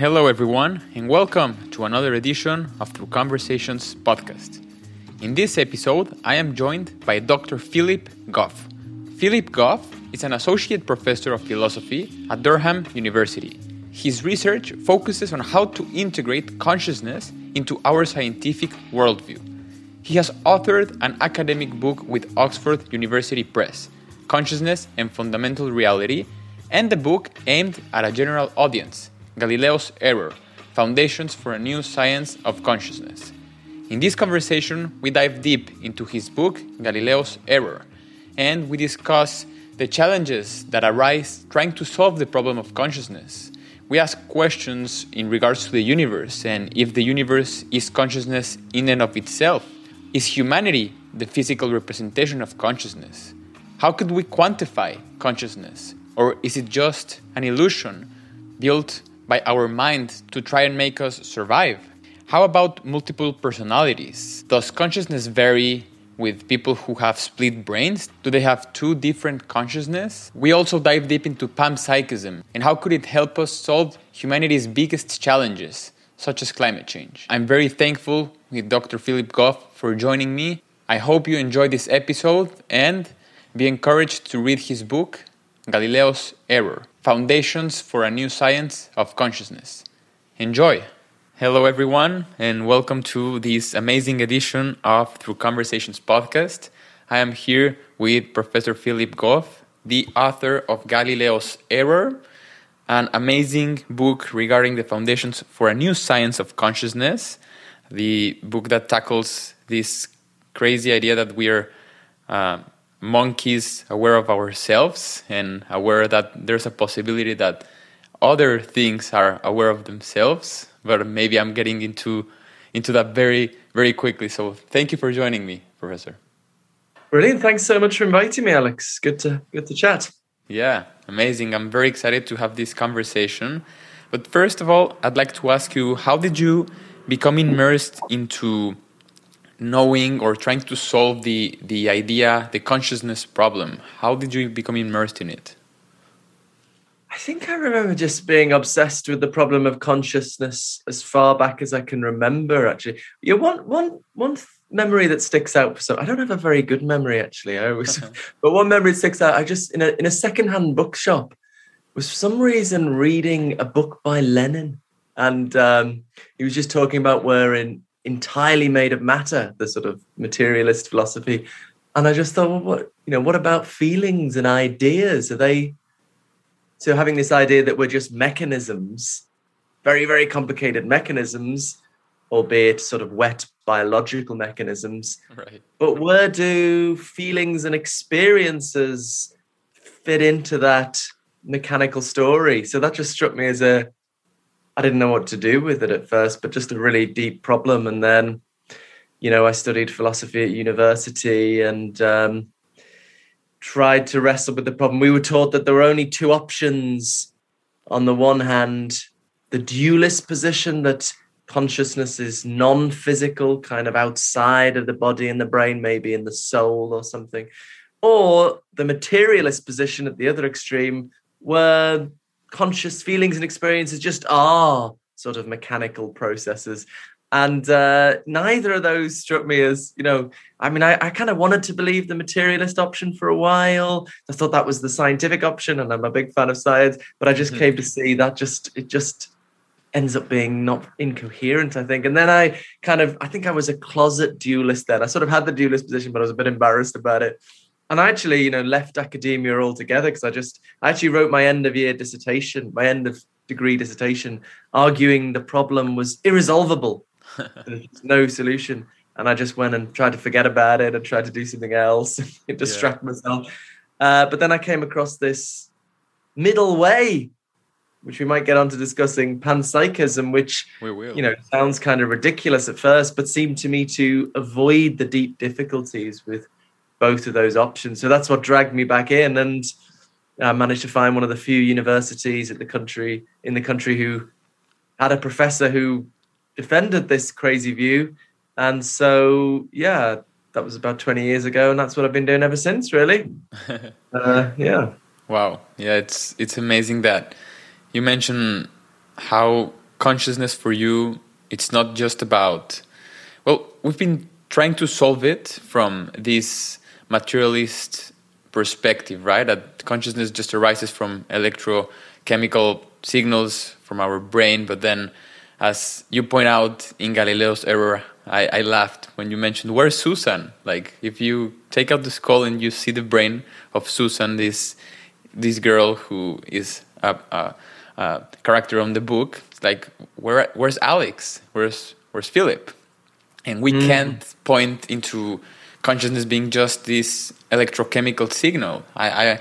Hello, everyone, and welcome to another edition of Through Conversations podcast. In this episode, I am joined by Dr. Philip Goff. Philip Goff is an associate professor of philosophy at Durham University. His research focuses on how to integrate consciousness into our scientific worldview. He has authored an academic book with Oxford University Press, Consciousness and Fundamental Reality, and a book aimed at a general audience, Galileo's Error Foundations for a New Science of Consciousness. In this conversation, we dive deep into his book, Galileo's Error, and we discuss the challenges that arise trying to solve the problem of consciousness. We ask questions in regards to the universe and if the universe is consciousness in and of itself. Is humanity the physical representation of consciousness? How could we quantify consciousness? Or is it just an illusion built by our mind to try and make us survive? How about multiple personalities? Does consciousness vary with people who have split brains? Do they have two different consciousness? We also dive deep into panpsychism and how could it help us solve humanity's biggest challenges, such as climate change. I'm very thankful with Dr. Philip Goff for joining me. I hope you enjoyed this episode and be encouraged to read his book, Galileo's Error Foundations for a New Science of Consciousness. Enjoy! Hello, everyone, and welcome to this amazing edition of Through Conversations podcast. I am here with Professor Philip Goff, the author of Galileo's Error, an amazing book regarding the foundations for a new science of consciousness, the book that tackles this crazy idea that we are. Uh, monkeys aware of ourselves and aware that there's a possibility that other things are aware of themselves but maybe i'm getting into into that very very quickly. So thank you for joining me professor. Brilliant. Thanks so much for inviting me alex. Good to good to chat. Yeah amazing. I'm very excited to have this conversation. But first of all i'd like to ask you how did you become immersed into knowing or trying to solve the the idea the consciousness problem. How did you become immersed in it? I think i remember just being obsessed with the problem of consciousness as far back as i can remember actually. Yeah one one one memory that sticks out for so i don't have a very good memory actually. I always but one memory that sticks out i just in a in a secondhand bookshop was for some reason reading a book by lenin and um, he was just talking about where in entirely made of matter, the sort of materialist philosophy. And I just thought, well, what you know, what about feelings and ideas? Are they so having this idea that we're just mechanisms, very, very complicated mechanisms, albeit sort of wet biological mechanisms. Right. But where do feelings and experiences fit into that mechanical story? So that just struck me as a I didn't know what to do with it at first, but just a really deep problem. And then, you know, I studied philosophy at university and um, tried to wrestle with the problem. We were taught that there were only two options. On the one hand, the dualist position that consciousness is non physical, kind of outside of the body and the brain, maybe in the soul or something, or the materialist position at the other extreme, where conscious feelings and experiences just are sort of mechanical processes. And uh, neither of those struck me as you know i mean i, I kind of wanted to believe the materialist option for a while. I thought that was the scientific option and i'm a big fan of science but i just mm-hmm. came to see that just it just ends up being not incoherent i think. And then i kind of i think i was a closet dualist then. I sort of had the dualist position but i was a bit embarrassed about it and I actually, you know, left academia altogether because I just I actually wrote my end of year dissertation, my end of degree dissertation, arguing the problem was irresolvable. There's no solution. And I just went and tried to forget about it and tried to do something else and distract yeah. myself. Uh, but then I came across this middle way, which we might get on to discussing panpsychism, which you know sounds kind of ridiculous at first, but seemed to me to avoid the deep difficulties with both of those options. So that's what dragged me back in, and I managed to find one of the few universities in the country in the country who had a professor who defended this crazy view. And so, yeah, that was about 20 years ago, and that's what I've been doing ever since, really. uh, yeah. Wow. Yeah, it's it's amazing that you mentioned how consciousness for you it's not just about well we've been trying to solve it from this materialist perspective right? That consciousness just arises from electrochemical signals from our brain but then as you point out in galileo's error I, I laughed when you mentioned where's susan? Like if you take out the skull and you see the brain of susan this this girl who is a, a, a character on the book it's like where where's alex? Where's where's philip? And we mm. can't point into consciousness being just this electrochemical signal I, I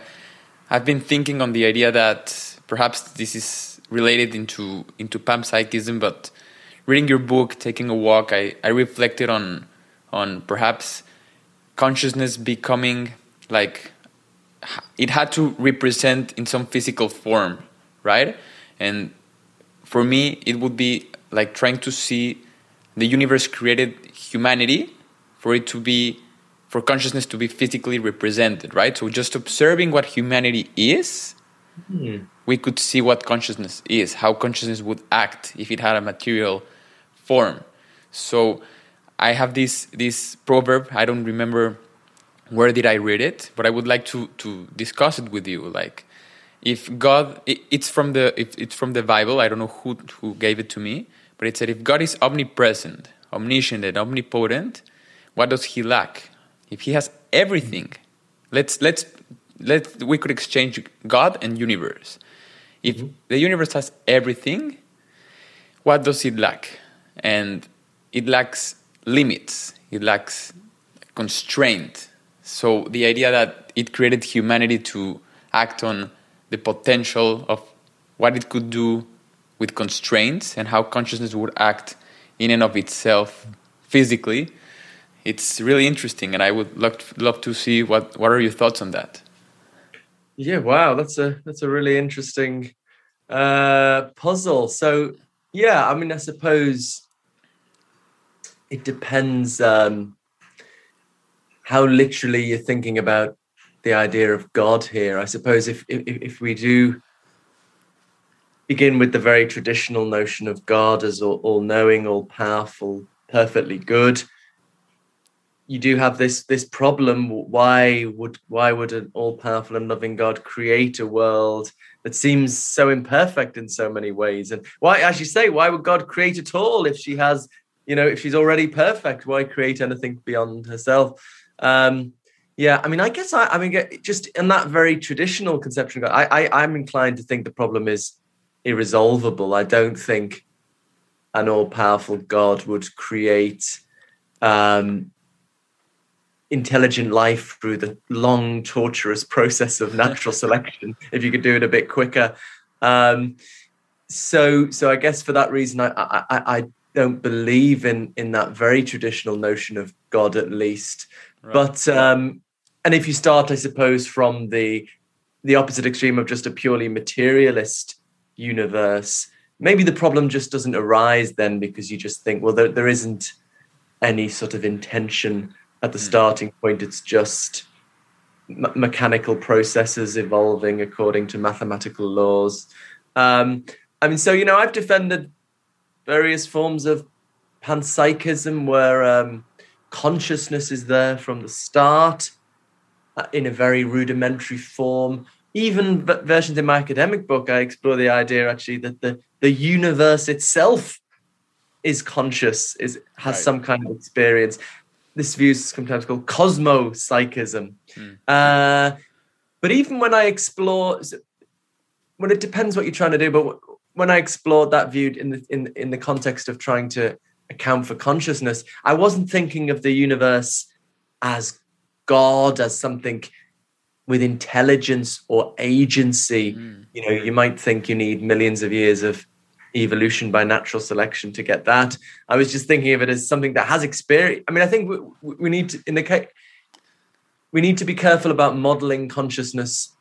i've been thinking on the idea that perhaps this is related into into panpsychism but reading your book taking a walk i i reflected on on perhaps consciousness becoming like it had to represent in some physical form, right? And for me, it would be like trying to see the universe created humanity for it to be for consciousness to be physically represented, right? So just observing what humanity is, mm. we could see what consciousness is, how consciousness would act if it had a material form. So I have this this proverb, I don't remember where did I read it, but I would like to to discuss it with you. Like, if God, it, it's from the if it's from the Bible. I don't know who who gave it to me, but it said if God is omnipresent, omniscient, and omnipotent, what does He lack? If He has everything, let's let's let we could exchange God and universe. If mm-hmm. the universe has everything, what does it lack? And it lacks limits. It lacks constraint so the idea that it created humanity to act on the potential of what it could do with constraints and how consciousness would act in and of itself physically it's really interesting and i would love to, love to see what what are your thoughts on that yeah wow that's a that's a really interesting uh puzzle so yeah i mean i suppose it depends um how literally you're thinking about the idea of God here. I suppose if if, if we do begin with the very traditional notion of God as all, all knowing, all powerful, perfectly good, you do have this this problem. Why would why would an all powerful and loving God create a world that seems so imperfect in so many ways? And why, as you say, why would God create at all if she has, you know, if she's already perfect? Why create anything beyond herself? Um, yeah, I mean, I guess I, I mean, just in that very traditional conception, I, I, I'm inclined to think the problem is irresolvable. I don't think an all-powerful God would create um, intelligent life through the long, torturous process of natural selection. If you could do it a bit quicker, um, so so I guess for that reason, I, I, I don't believe in in that very traditional notion of God, at least. But um, and if you start, I suppose, from the the opposite extreme of just a purely materialist universe, maybe the problem just doesn't arise then because you just think, well, there, there isn't any sort of intention at the mm. starting point. It's just m- mechanical processes evolving according to mathematical laws. Um, I mean, so you know, I've defended various forms of panpsychism where um, consciousness is there from the start uh, in a very rudimentary form. Even v- versions in my academic book, I explore the idea actually that the, the universe itself is conscious, is has right. some kind of experience. This view is sometimes called cosmopsychism. Hmm. Uh, but even when I explore, well, it depends what you're trying to do, but when I explored that view in the in in the context of trying to account for consciousness. I wasn't thinking of the universe as God, as something with intelligence or agency. Mm. You know, you might think you need millions of years of evolution by natural selection to get that. I was just thinking of it as something that has experience. I mean, I think we, we need to, in the case, we need to be careful about modeling consciousness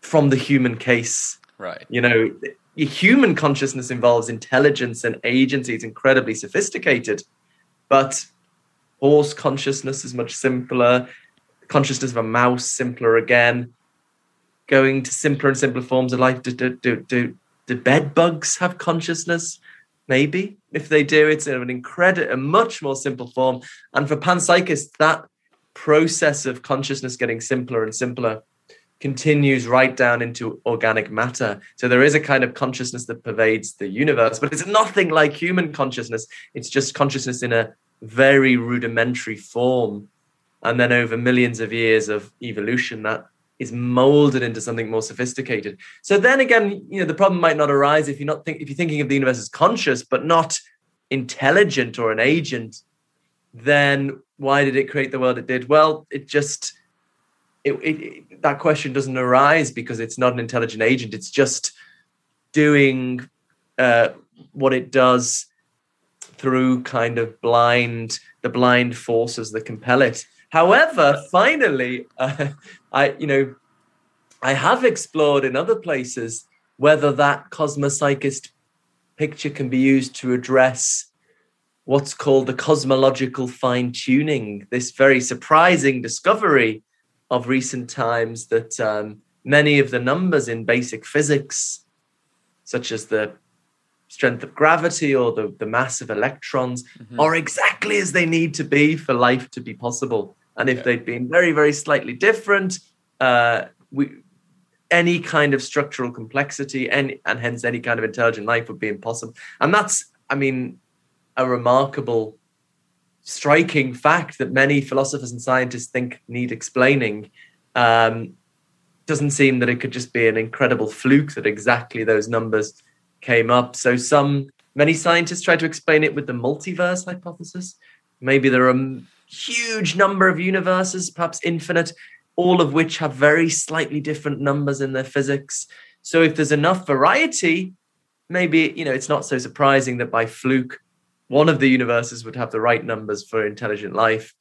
from the human case. Right. You know, human consciousness involves intelligence and agency. It's incredibly sophisticated, but horse consciousness is much simpler. Consciousness of a mouse simpler again. Going to simpler and simpler forms of life. Do do do do, do bed bugs have consciousness? maybe if they do, it's in an incredible, a much more simple form. And for panpsychists, that process of consciousness getting simpler and simpler continues right down into organic matter. So there is a kind of consciousness that pervades the universe, but it's nothing like human consciousness. It's just consciousness in a very rudimentary form. And then over millions of years of evolution, that is molded into something more sophisticated. So then again, you know, the problem might not arise if you're not think if you're thinking of the universe as conscious but not intelligent or an agent, then why did it create the world it did? Well, it just it, it, it, that question doesn't arise because it's not an intelligent agent. It's just doing uh, what it does through kind of blind the blind forces that compel it. However, finally, uh, I you know I have explored in other places whether that cosmopsychist picture can be used to address what's called the cosmological fine tuning. This very surprising discovery of recent times that um, many of the numbers in basic physics, such as the strength of gravity or the, the mass of electrons, mm-hmm. are exactly as they need to be for life to be possible. And if yeah. they'd been very, very slightly different, uh, we, any kind of structural complexity and, and hence any kind of intelligent life would be impossible. And that's, I mean, a remarkable striking fact that many philosophers and scientists think need explaining. Um, doesn't seem that it could just be an incredible fluke that exactly those numbers came up. So some many scientists try to explain it with the multiverse hypothesis. Maybe there are huge number of universes, perhaps infinite, all of which have very slightly different numbers in their physics. So if there's enough variety, maybe you know it's not so surprising that by fluke one of the universes would have the right numbers for intelligent life.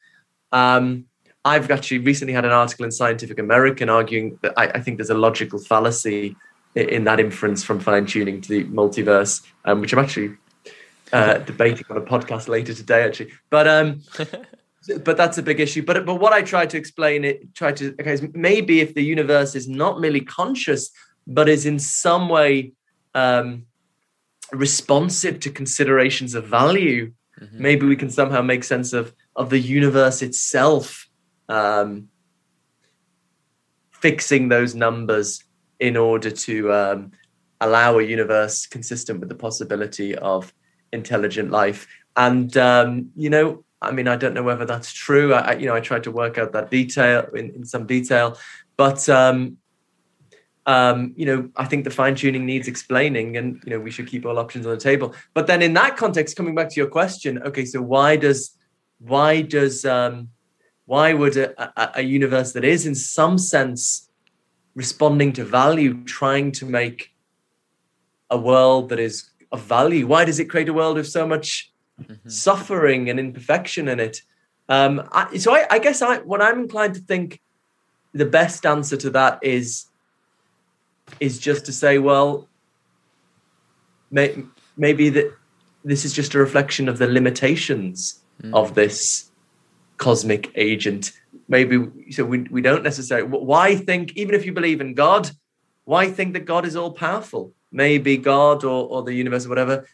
Um, I've actually recently had an article in Scientific American arguing that I, I think there's a logical fallacy in, that inference from fine tuning to the multiverse, um, which I'm actually uh, debating on a podcast later today, actually. But um, but that's a big issue. But but what I try to explain it, try to okay, maybe if the universe is not merely conscious, but is in some way um, responsive to considerations of value, mm-hmm. maybe we can somehow make sense of of the universe itself, um, fixing those numbers in order to um, allow a universe consistent with the possibility of intelligent life. And um, you know, I mean, I don't know whether that's true. I, you know, I tried to work out that detail in, in some detail, but um, um, you know, I think the fine tuning needs explaining, and you know, we should keep all options on the table. But then, in that context, coming back to your question, okay, so why does why does um, why would a, a, a universe that is in some sense responding to value, trying to make a world that is of value, why does it create a world with so much mm-hmm. suffering and imperfection in it? Um, I, so I, I guess I, what I'm inclined to think the best answer to that is is just to say, well, may, maybe that this is just a reflection of the limitations mm. of this cosmic agent. Maybe so we, we don't necessarily why think even if you believe in God, why think that God is all powerful? Maybe God or, or the universe or whatever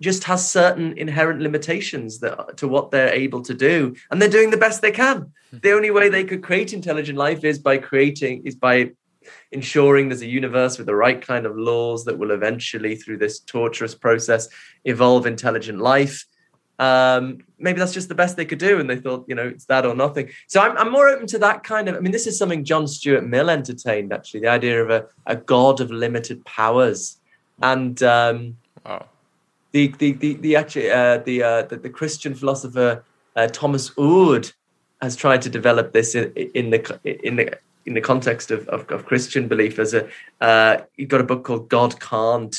just has certain inherent limitations that to what they're able to do and they're doing the best they can hmm. the only way they could create intelligent life is by creating is by ensuring there's a universe with the right kind of laws that will eventually, through this torturous process, evolve intelligent life. Um, maybe that's just the best they could do. And they thought, you know, it's that or nothing. So I'm, I'm more open to that kind of, I mean, this is something John Stuart Mill entertained, actually, the idea of a, a God of limited powers. And um, wow. The, the, the, the, actually, uh, the, uh, the, the, Christian philosopher uh, Thomas Oord has tried to develop this in, in the in the in the context of, of, of Christian belief as a uh, you've got a book called God Can't.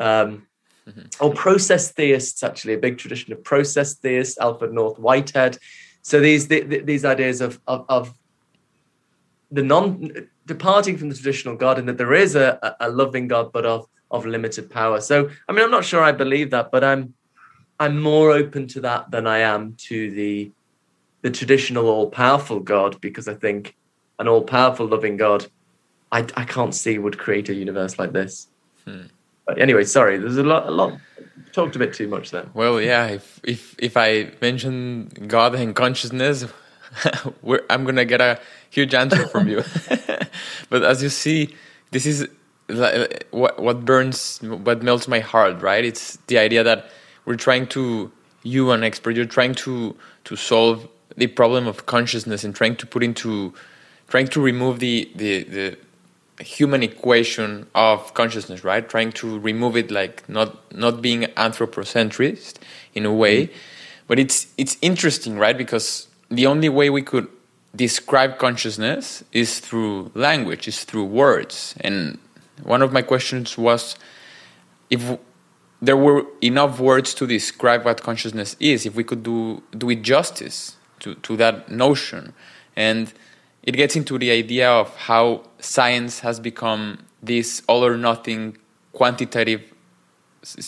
Um, mm-hmm. Or process theists, actually, a big tradition of process theists, Alfred North Whitehead. So these the, the, these ideas of, of, of the non departing from the traditional God, and that there is a, a loving God, but of of limited power. So I mean, I'm not sure I believe that, but I'm I'm more open to that than I am to the the traditional all powerful God because I think an all powerful, loving God, I, I can't see would create a universe like this. Hmm. But anyway, sorry, there's a lot, a lot, talked a bit too much then. Well, yeah. If if if I mention God and consciousness, I'm gonna get a huge answer from you. but as you see, this is what what burns, what melts my heart. Right? It's the idea that we're trying to you an expert. You're trying to to solve the problem of consciousness and trying to put into trying to remove the the the human equation of consciousness right trying to remove it like not not being anthropocentrist in a way mm-hmm. but it's it's interesting right because the only way we could describe consciousness is through language is through words and one of my questions was if there were enough words to describe what consciousness is if we could do do it justice to to that notion and it gets into the idea of how science has become this all or nothing quantitative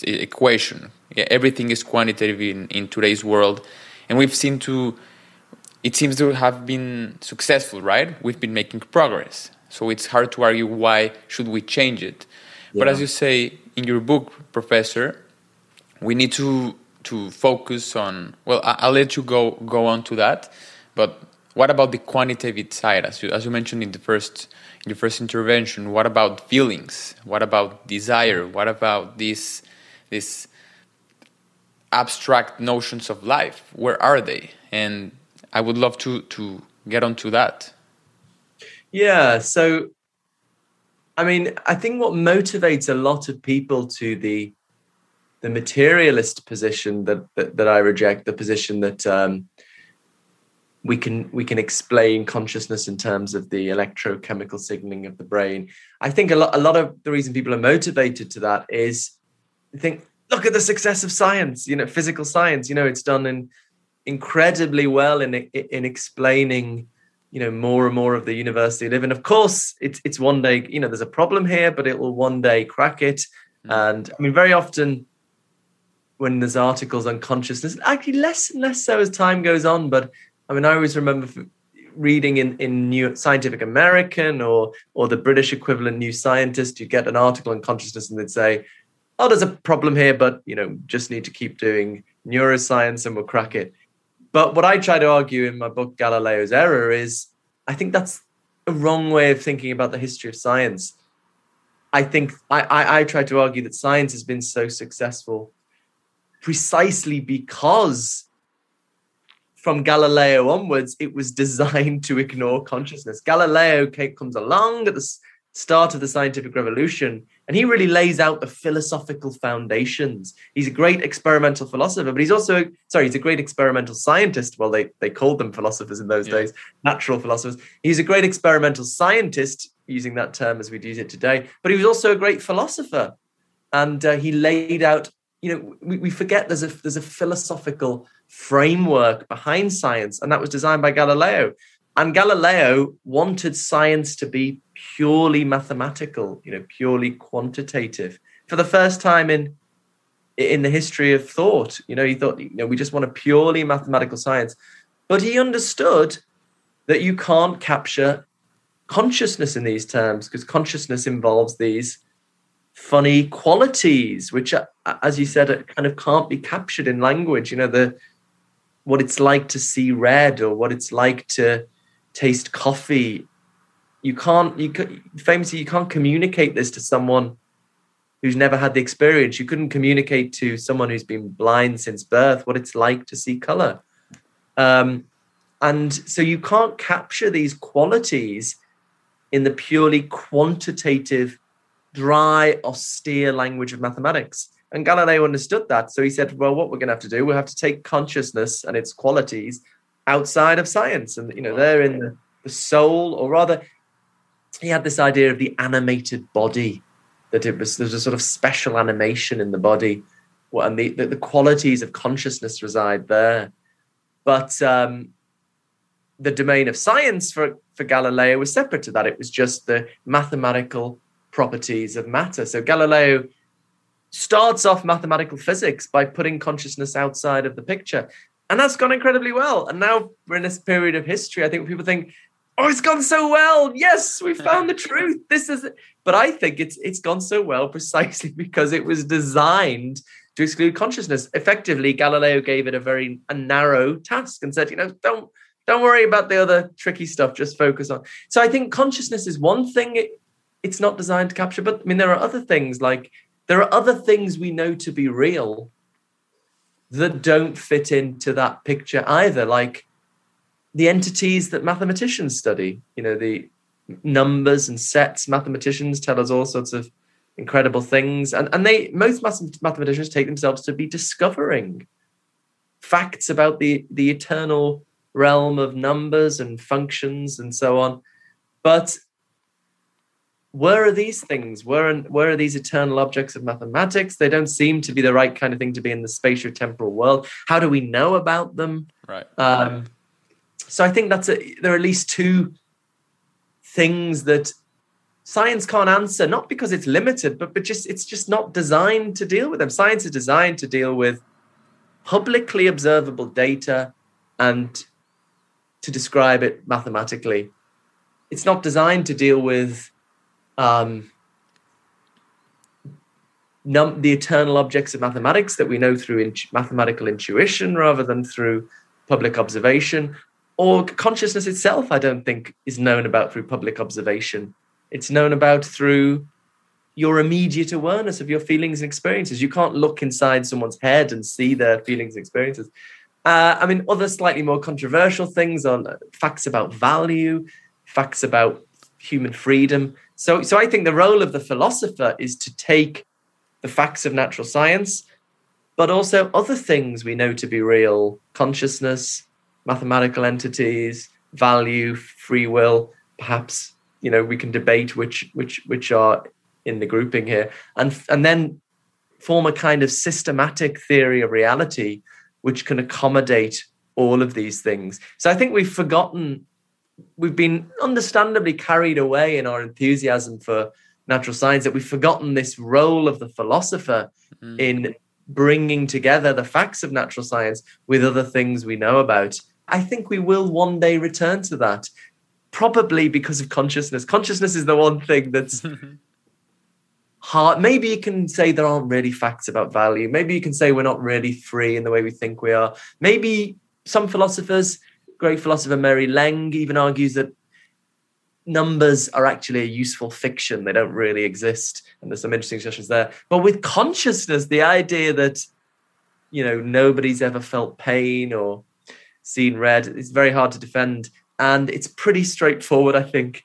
equation. Yeah, everything is quantitative in, in today's world, and we've seen to it seems to have been successful, right? We've been making progress, so it's hard to argue why should we change it. Yeah. But as you say in your book, Professor, we need to to focus on. Well, I'll let you go go on to that, but what about the quantitative side, as you, as you mentioned in the first in the first intervention? What about feelings? What about desire? What about these these abstract notions of life? Where are they? And I would love to to get onto that. Yeah. So, I mean, I think what motivates a lot of people to the the materialist position that that, that I reject, the position that um, we can we can explain consciousness in terms of the electrochemical signaling of the brain. I think a lot a lot of the reason people are motivated to that is think look at the success of science, you know, physical science. You know, it's done in incredibly well in in explaining you know more and more of the university live in. Of course, it's it's one day you know there's a problem here, but it will one day crack it. Mm. And I mean, very often when there's articles on consciousness, actually less and less so as time goes on, but I mean, I always remember reading in, in New Scientific American or or the British equivalent New Scientist, you get an article on consciousness and they'd say, "Oh, there's a problem here, but you know, just need to keep doing neuroscience and we'll crack it." But what I try to argue in my book Galileo's Error is, I think that's a wrong way of thinking about the history of science. I think I, I, I try to argue that science has been so successful precisely because from Galileo onwards, it was designed to ignore consciousness. Galileo comes along at the start of the scientific revolution, and he really lays out the philosophical foundations. He's a great experimental philosopher, but he's also sorry, he's a great experimental scientist. Well, they they called them philosophers in those yeah. days, natural philosophers. He's a great experimental scientist, using that term as we'd use it today. But he was also a great philosopher, and uh, he laid out. You know, we, we forget there's a there's a philosophical framework behind science, and that was designed by Galileo. And Galileo wanted science to be purely mathematical, you know, purely quantitative. For the first time in in the history of thought, you know, he thought, you know, we just want a purely mathematical science. But he understood that you can't capture consciousness in these terms because consciousness involves these funny qualities, which, uh, as you said, kind of can't be captured in language. You know, the what it's like to see red or what it's like to taste coffee you can't you famously you can't communicate this to someone who's never had the experience you couldn't communicate to someone who's been blind since birth what it's like to see color um, and so you can't capture these qualities in the purely quantitative dry austere language of mathematics and Galileo understood that. So he said, well, what we're going to have to do, we'll have to take consciousness and its qualities outside of science. And, you know, they're in the, the soul, or rather, he had this idea of the animated body, that it was, there's a sort of special animation in the body. And the, the, the qualities of consciousness reside there. But um, the domain of science for, for Galileo was separate to that. It was just the mathematical properties of matter. So Galileo starts off mathematical physics by putting consciousness outside of the picture. And that's gone incredibly well. And now we're in this period of history. I think people think, oh, it's gone so well. Yes, we found the truth. This is it. But I think it's it's gone so well precisely because it was designed to exclude consciousness. Effectively, Galileo gave it a very a narrow task and said, you know, don't don't worry about the other tricky stuff. Just focus on. So I think consciousness is one thing. It, it's not designed to capture, but I mean, there are other things like there are other things we know to be real that don't fit into that picture either. Like the entities that mathematicians study, you know, the numbers and sets. Mathematicians tell us all sorts of incredible things, and and they most mathematicians take themselves to be discovering facts about the the eternal realm of numbers and functions and so on. But where are these things? Where are, where are these eternal objects of mathematics? They don't seem to be the right kind of thing to be in the spatio-temporal world. How do we know about them? Right. Um, so I think that's a, there are at least two things that science can't answer, not because it's limited, but but just it's just not designed to deal with them. Science is designed to deal with publicly observable data and to describe it mathematically. It's not designed to deal with um, num- the eternal objects of mathematics that we know through in- mathematical intuition rather than through public observation. Or consciousness itself, I don't think, is known about through public observation. It's known about through your immediate awareness of your feelings and experiences. You can't look inside someone's head and see their feelings and experiences. Uh, I mean, other slightly more controversial things on facts about value, facts about human freedom. So, so I think the role of the philosopher is to take the facts of natural science, but also other things we know to be real consciousness, mathematical entities, value, free will. Perhaps you know we can debate which which which are in the grouping here, and and then form a kind of systematic theory of reality which can accommodate all of these things. So I think we've forgotten, we've been understandably carried away in our enthusiasm for natural science that we've forgotten this role of the philosopher mm. in bringing together the facts of natural science with other things we know about. I think we will one day return to that, probably because of consciousness. Consciousness is the one thing that's hard. Maybe you can say there aren't really facts about value. Maybe you can say we're not really free in the way we think we are. Maybe some philosophers, great philosopher Mary Leng, even argues that numbers are actually a useful fiction. They don't really exist. And there's some interesting discussions there. But with consciousness, the idea that, you know, nobody's ever felt pain or seen red is very hard to defend. And it's pretty straightforward, I think,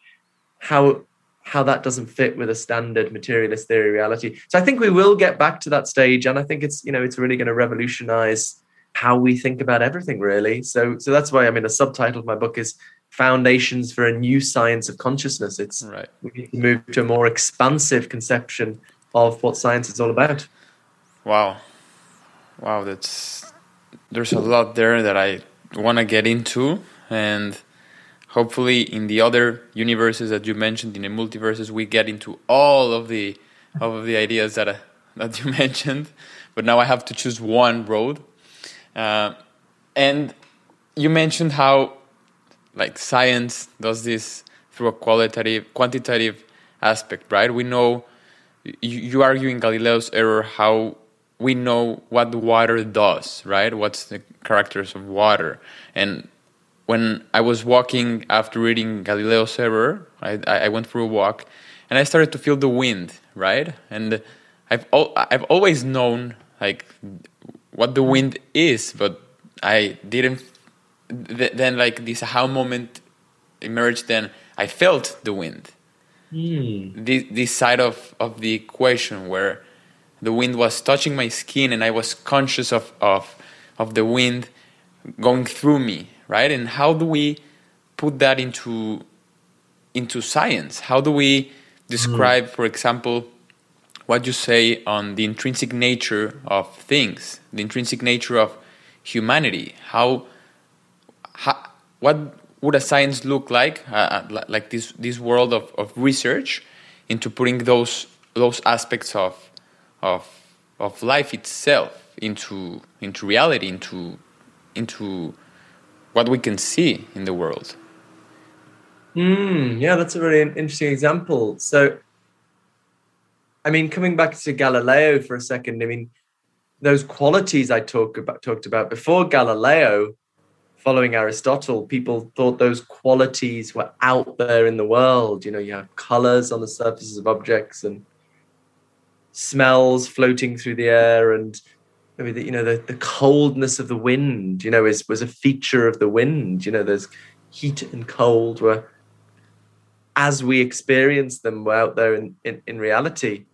how how that doesn't fit with a standard materialist theory reality. So I think we will get back to that stage, and I think it's you know it's really going to revolutionize how we think about everything really. So so that's why I mean the subtitle of my book is Foundations for a New Science of Consciousness. It's right. We need to move to a more expansive conception of what science is all about. Wow, wow, that's there's a lot there that I want to get into and hopefully in the other universes that you mentioned in the multiverses we get into all of the all of the ideas that uh, that you mentioned. But now i have to choose one road. Uh, and you mentioned how like science does this through a qualitative quantitative aspect right? We know you, you argue in galileo's error how we know what the water does right what's the characters of water and when I was walking after reading Galileo's Error, I, I went for a walk, and I started to feel the wind, right? And I've al- I've always known like what the wind is, but I didn't. Th- then like this how moment emerged. Then I felt the wind. Mm. This this side of of the equation where the wind was touching my skin, and I was conscious of of of the wind going through me right? And how do we put that into into science? How do we describe, mm. for example, what you say on the intrinsic nature of things, the intrinsic nature of humanity? How, how what would a science look like, uh, uh like this this world of, of research, into putting those those aspects of of of life itself into into reality, into into what we can see in the world. Mm, yeah, that's a really interesting example. So, I mean, coming back to Galileo for a second, I mean, those qualities I talked about talked about before Galileo, following Aristotle, people thought those qualities were out there in the world. You know, you have colors on the surfaces of objects and smells floating through the air and maybe the, you know the, the coldness of the wind you know is was a feature of the wind. You know there's heat and cold were as we experience them were out there in, in, in reality.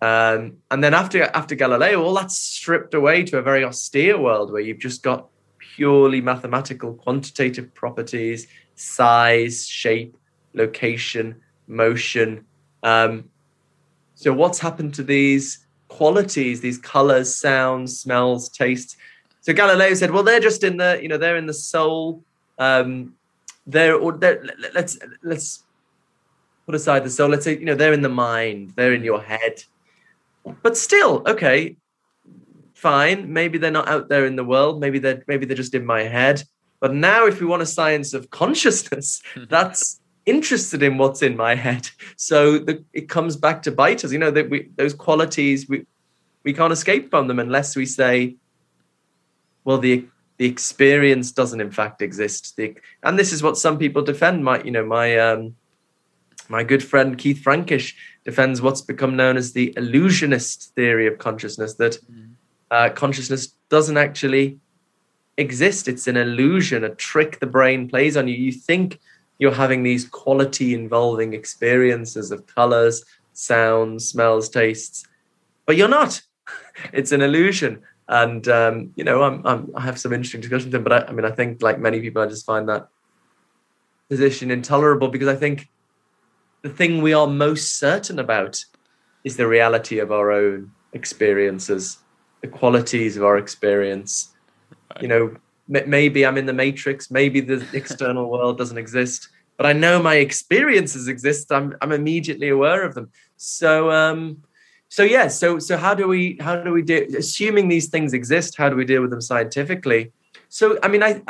Um, and then after after galileo all that's stripped away to a very austere world where you've just got purely mathematical quantitative properties size shape location motion. Um, so what's happened to these qualities, these colors, sounds, smells, tastes? So Galileo said, well, they're just in the, you know, they're in the soul. Um, they're, or they're, let's let's put aside the soul. Let's say, you know, they're in the mind, they're in your head. But still, okay, fine. Maybe they're not out there in the world. Maybe they're maybe they're just in my head. But now, if we want a science of consciousness, that's interested in what's in my head. So the, it comes back to bite us. You know that we those qualities we we can't escape from them unless we say, well, the the experience doesn't in fact exist. The, and this is what some people defend. My you know my um, my good friend Keith Frankish defends what's become known as the illusionist theory of consciousness that mm. uh, consciousness doesn't actually exist. It's an illusion, a trick the brain plays on you. You think you're having these quality involving experiences of colors, sounds, smells, tastes, but you're not. it's an illusion. And um, you know, I'm, I'm, i have some interesting discussions with them, but I, I mean, I think like many people, I just find that position intolerable because I think the thing we are most certain about is the reality of our own experiences, the qualities of our experience. Right. You know, maybe I'm in the matrix, maybe the external world doesn't exist, but I know my experiences exist. I'm I'm immediately aware of them. So um so yeah, so so how do we how do we do assuming these things exist, how do we deal with them scientifically? So I mean I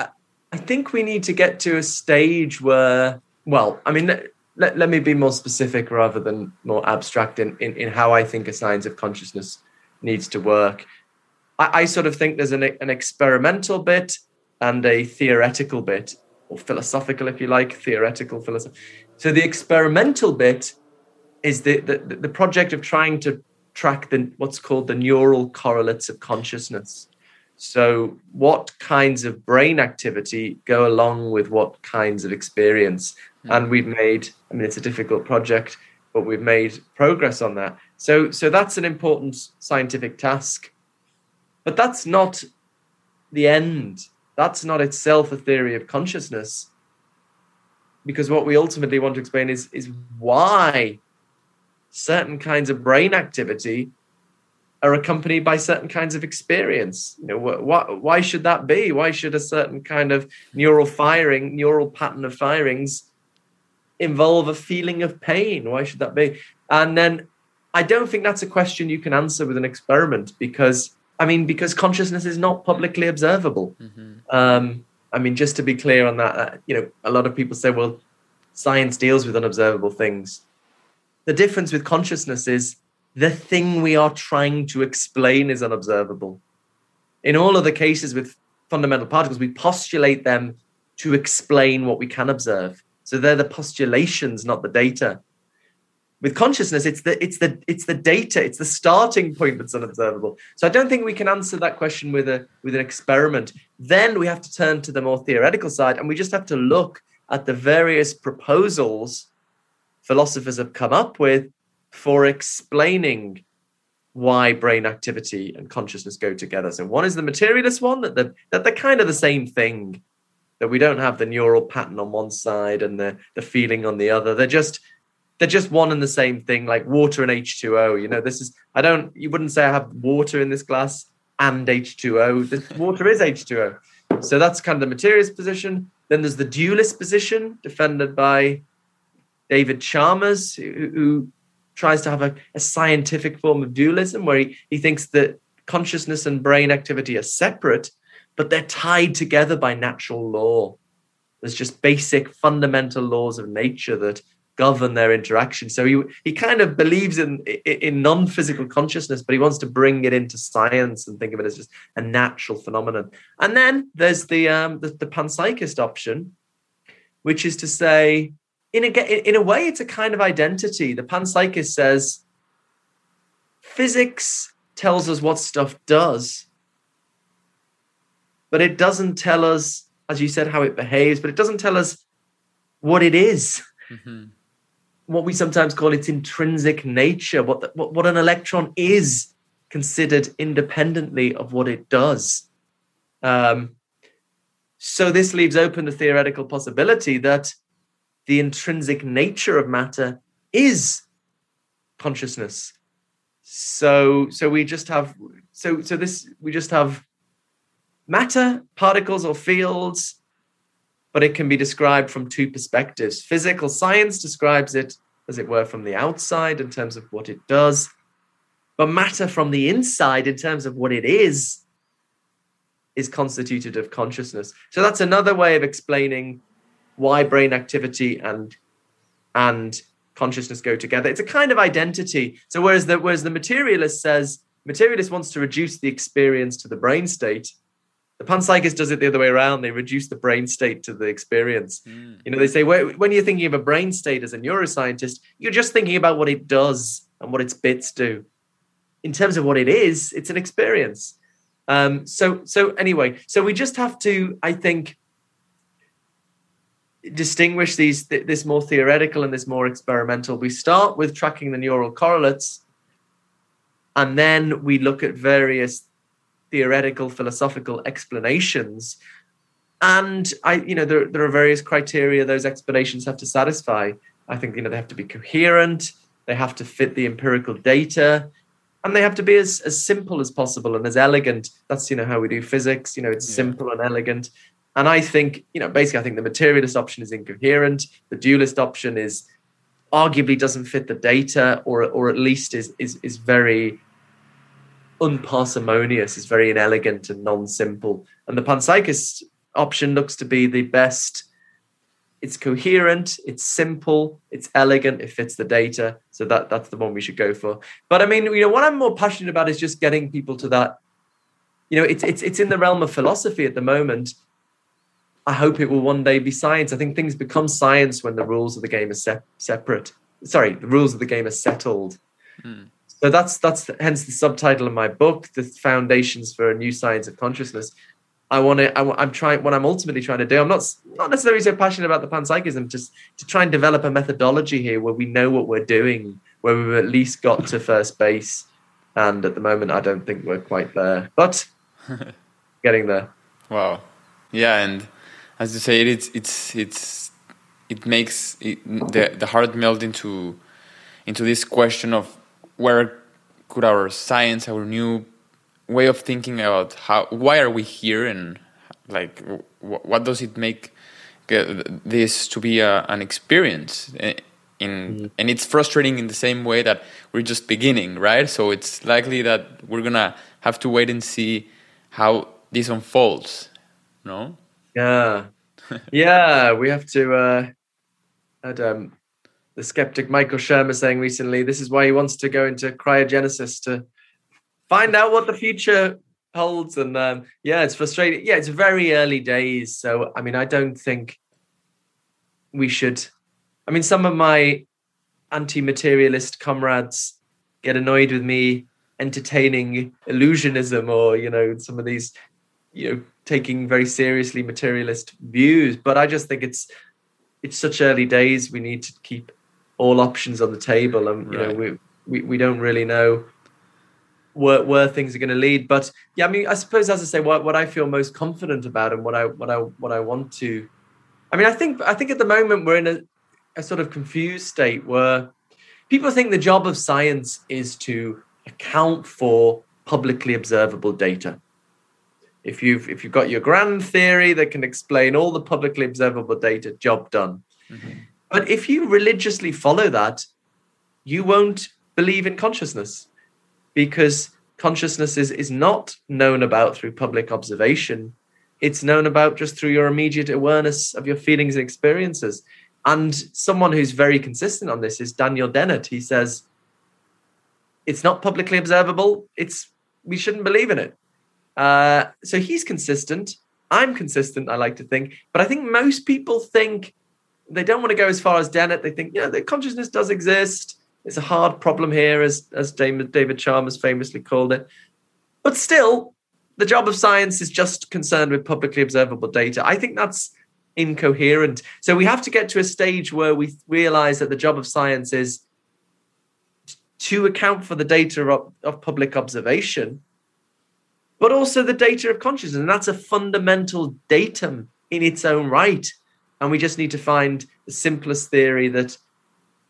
I think we need to get to a stage where well, I mean let, let me be more specific rather than more abstract in, in, in how I think a science of consciousness needs to work. I, I sort of think there's an, an experimental bit and a theoretical bit, or philosophical, if you like, theoretical philosophy. So the experimental bit is the, the, the project of trying to track the what's called the neural correlates of consciousness. So, what kinds of brain activity go along with what kinds of experience? Mm. And we've made, I mean, it's a difficult project, but we've made progress on that. So, so that's an important scientific task. But that's not the end that's not itself a theory of consciousness. Because what we ultimately want to explain is is why certain kinds of brain activity are accompanied by certain kinds of experience. You know what, why should that be? Why should a certain kind of neural firing neural pattern of firings involve a feeling of pain? Why should that be? And then i don't think that's a question you can answer with an experiment because I mean, because consciousness is not publicly observable. Mm-hmm. Um, I mean, just to be clear on that, uh, you know, a lot of people say, well, science deals with unobservable things. The difference with consciousness is the thing we are trying to explain is unobservable. In all other cases with fundamental particles, we postulate them to explain what we can observe. So they're the postulations, not the data with consciousness it's the it's the it's the data it's the starting point that's unobservable. So i don't think we can answer that question with a with an experiment. Then we have to turn to the more theoretical side and we just have to look at the various proposals philosophers have come up with for explaining why brain activity and consciousness go together. So one is the materialist one that they're, that they're kind of the same thing that we don't have the neural pattern on one side and the, the feeling on the other. They're just they're just one and the same thing, like water and H2O. You know, this is I don't you wouldn't say I have water in this glass and H2O. The water is H2O. So that's kind of the materialist position. Then there's the dualist position defended by David Chalmers, who, who tries to have a, a, scientific form of dualism where he, he thinks that consciousness and brain activity are separate, but they're tied together by natural law. There's just basic fundamental laws of nature that govern their interaction. So he he kind of believes in in non-physical consciousness, but he wants to bring it into science and think of it as just a natural phenomenon. And then there's the um, the, the panpsychist option, which is to say, in a in a way, it's a kind of identity. The panpsychist says physics tells us what stuff does, but it doesn't tell us, as you said, how it behaves. But it doesn't tell us what it is. Mm-hmm what we sometimes call its intrinsic nature, what, the, what, what an electron is considered independently of what it does. Um, so this leaves open the theoretical possibility that the intrinsic nature of matter is consciousness. So so we just have so so this we just have matter, particles or fields but it can be described from two perspectives. Physical science describes it, as it were, from the outside in terms of what it does, but matter from the inside in terms of what it is is constituted of consciousness. So that's another way of explaining why brain activity and and consciousness go together. It's a kind of identity. So whereas the whereas the materialist says materialist wants to reduce the experience to the brain state, the panpsychist does it the other way around. They reduce the brain state to the experience. Mm. You know, they say when you're thinking of a brain state as a neuroscientist, you're just thinking about what it does and what its bits do. In terms of what it is, it's an experience. Um, so, so anyway, so we just have to, I think, distinguish these th- this more theoretical and this more experimental. We start with tracking the neural correlates, and then we look at various theoretical philosophical explanations. And i you know there, there are various criteria those explanations have to satisfy. I think you know they have to be coherent they have to fit the empirical data and they have to be as, as simple as possible and as elegant. That's you know how we do physics you know it's yeah. simple and elegant. And i think you know basically i think the materialist option is incoherent. The dualist option is arguably doesn't fit the data or or at least is is is very unparsimonious, it's very inelegant and non-simple. And the panpsychist option looks to be the best. It's coherent, it's simple, it's elegant, it fits the data. So that that's the one we should go for. But I mean, you know, what I'm more passionate about is just getting people to that. You know, it's it's it's in the realm of philosophy at the moment. I hope it will one day be science. I think things become science when the rules of the game are se- separate. Sorry, the rules of the game are settled. Mm. So that's that's hence the subtitle of my book, "The Foundations for a New Science of Consciousness." I want to. I, am trying. What I'm ultimately trying to do. I'm not not necessarily so passionate about the panpsychism. Just to try and develop a methodology here where we know what we're doing, where we've at least got to first base. And at the moment, I don't think we're quite there, but getting there. Wow. Yeah, and as you say, it's it's it's it makes it, the the heart melt into into this question of where could our science, our new way of thinking about how why are we here and like what does it make this to be a, an experience eh, in mm. and it's frustrating in the same way that we're just beginning right? So it's likely that we're gonna have to wait and see how this unfolds no? Yeah. Yeah we have to uh um the skeptic Michael Shermer saying recently, this is why he wants to go into cryogenesis to find out what the future holds. And um, yeah, it's frustrating. Yeah, it's very early days. So, I mean, I don't think we should. I mean, some of my anti materialist comrades get annoyed with me entertaining illusionism or, you know, some of these, you know, taking very seriously materialist views. But I just think it's, it's such early days. We need to keep all options on the table, and you right. know we, we we don't really know where where things are going to lead. But yeah, I mean, I suppose as I say, what what I feel most confident about and what I what I what I want to, I mean, I think I think at the moment we're in a, a sort of confused state where people think the job of science is to account for publicly observable data. If you've if you've got your grand theory that can explain all the publicly observable data, job done. Mm-hmm. But if you religiously follow that, you won't believe in consciousness because consciousness is, is not known about through public observation. It's known about just through your immediate awareness of your feelings and experiences. And someone who's very consistent on this is Daniel Dennett. He says, it's not publicly observable. It's we shouldn't believe in it. Uh, so he's consistent. I'm consistent, I like to think. But I think most people think they don't want to go as far as Dennett. They think, yeah, the consciousness does exist. It's a hard problem here, as as David, David Chalmers famously called it. But still, the job of science is just concerned with publicly observable data. I think that's incoherent. So we have to get to a stage where we realize that the job of science is to account for the data of, of public observation, but also the data of consciousness. And that's a fundamental datum in its own right. And we just need to find the simplest theory that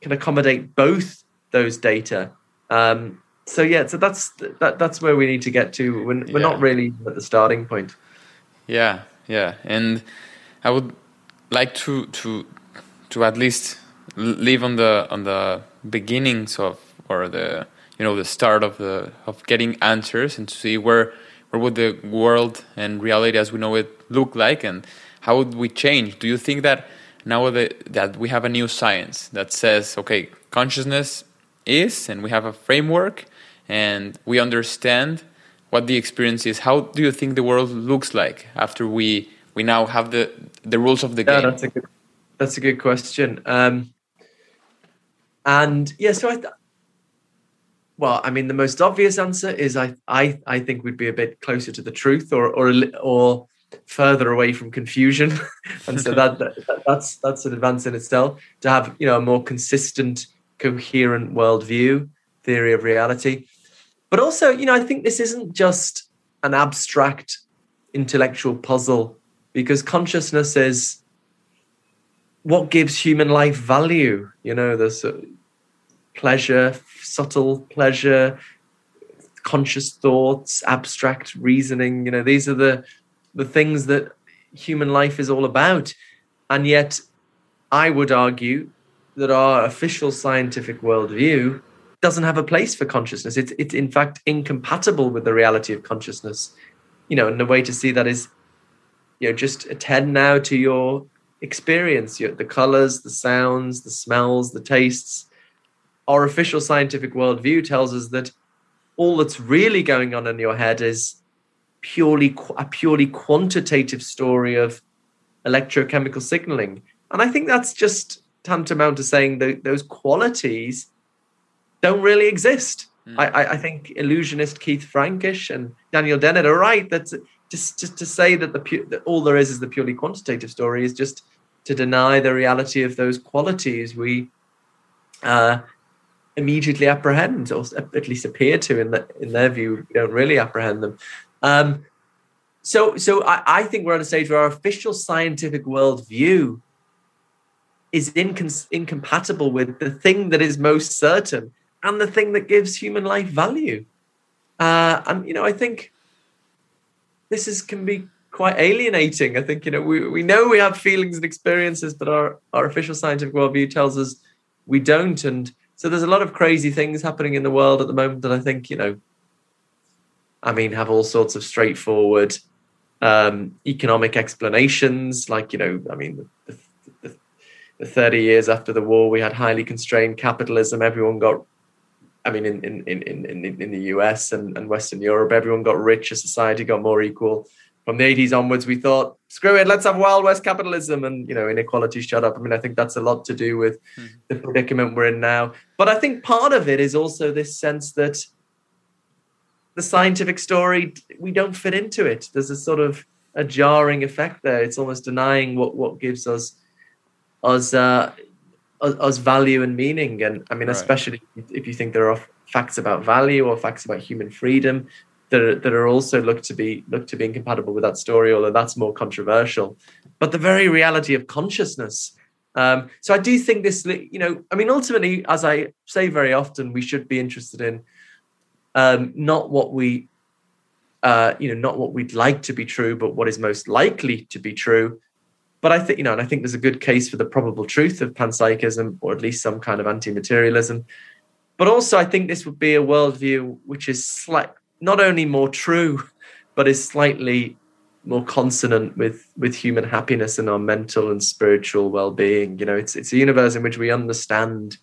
can accommodate both those data. Um, so yeah, so that's that, that's where we need to get to. We're, we're yeah. not really at the starting point. Yeah, yeah, and I would like to to to at least live on the on the beginnings of or the you know the start of the of getting answers and to see where where would the world and reality as we know it look like and how would we change? Do you think that now that, that we have a new science that says okay consciousness is and we have a framework and we understand what the experience is how do you think the world looks like after we we now have the the rules of the yeah, game? that's a good that's a good question. Um and yeah so i th- well, I mean, the most obvious answer is I, I, I think we'd be a bit closer to the truth, or, or, or further away from confusion, and so that, that, that's that's an advance in itself to have you know a more consistent, coherent worldview, theory of reality, but also you know I think this isn't just an abstract intellectual puzzle because consciousness is what gives human life value. You know, there's pleasure, subtle pleasure, conscious thoughts, abstract reasoning. You know, these are the the things that human life is all about. And yet, I would argue that our official scientific worldview doesn't have a place for consciousness. It's it's in fact incompatible with the reality of consciousness. You know, and the way to see that is, you know, just attend now to your experience, your, the colors, the sounds, the smells, the tastes, our official scientific worldview tells us that all that's really going on in your head is purely a purely quantitative story of electrochemical signaling and i think that's just tantamount to saying that those qualities don't really exist mm. I, I, think illusionist keith frankish and daniel dennett are right that just, just to say that the that all there is is the purely quantitative story is just to deny the reality of those qualities we uh, immediately apprehend, or at least appear to in the, in their view, don't really apprehend them. Um, so, so I, I, think we're at a stage where our official scientific worldview is incon- incompatible with the thing that is most certain and the thing that gives human life value. Uh, and you know, I think this is can be quite alienating. I think you know we we know we have feelings and experiences, but our our official scientific worldview tells us we don't, and so there's a lot of crazy things happening in the world at the moment that I think, you know, I mean, have all sorts of straightforward um, economic explanations. Like, you know, I mean, the, the, the 30 years after the war, we had highly constrained capitalism. Everyone got, I mean, in, in, in, in, in the US and, and Western Europe, everyone got richer, society got more equal from the 80s onwards, we thought, screw it, let's have Wild West capitalism and, you know, inequality shut up. I mean, I think that's a lot to do with mm. the predicament we're in now. But I think part of it is also this sense that the scientific story, we don't fit into it. There's a sort of a jarring effect there. It's almost denying what, what gives us, us, uh, us value and meaning. And I mean, right. especially if you think there are facts about value or facts about human freedom that are, that are also looked to be looked to be incompatible with that story, although that's more controversial. But the very reality of consciousness. Um, so I do think this, you know, I mean, ultimately, as I say very often, we should be interested in um, not what we, uh, you know, not what we'd like to be true, but what is most likely to be true. But I think, you know, and I think there's a good case for the probable truth of panpsychism, or at least some kind of anti-materialism. But also, I think this would be a worldview which is slight, not only more true, but is slightly more consonant with with human happiness and our mental and spiritual well-being you know it's it's a universe in which we understand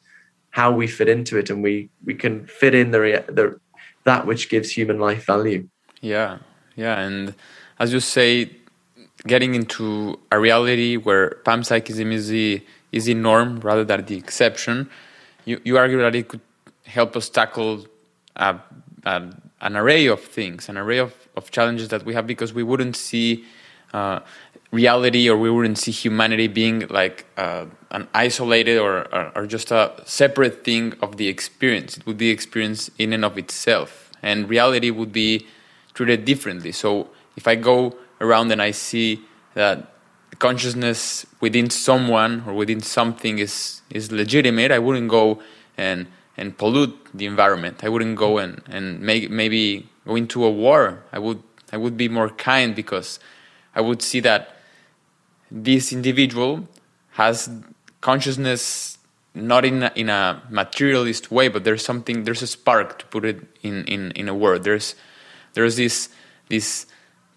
how we fit into it and we we can fit in the the that which gives human life value. Yeah yeah and as you say getting into a reality where panpsychism is the is the norm rather than the exception you you argue that it could help us tackle a, a, an array of things an array of of challenges that we have because we wouldn't see uh, reality or we wouldn't see humanity being like uh, an isolated or, or, or, just a separate thing of the experience. It would be experience in and of itself. And reality would be treated differently. So if I go around and I see that consciousness within someone or within something is, is legitimate, I wouldn't go and and pollute the environment. I wouldn't go and, and make, maybe go into a war. I would I would be more kind because I would see that this individual has consciousness not in a, in a materialist way, but there's something there's a spark to put it in, in, in a word. There's there's this this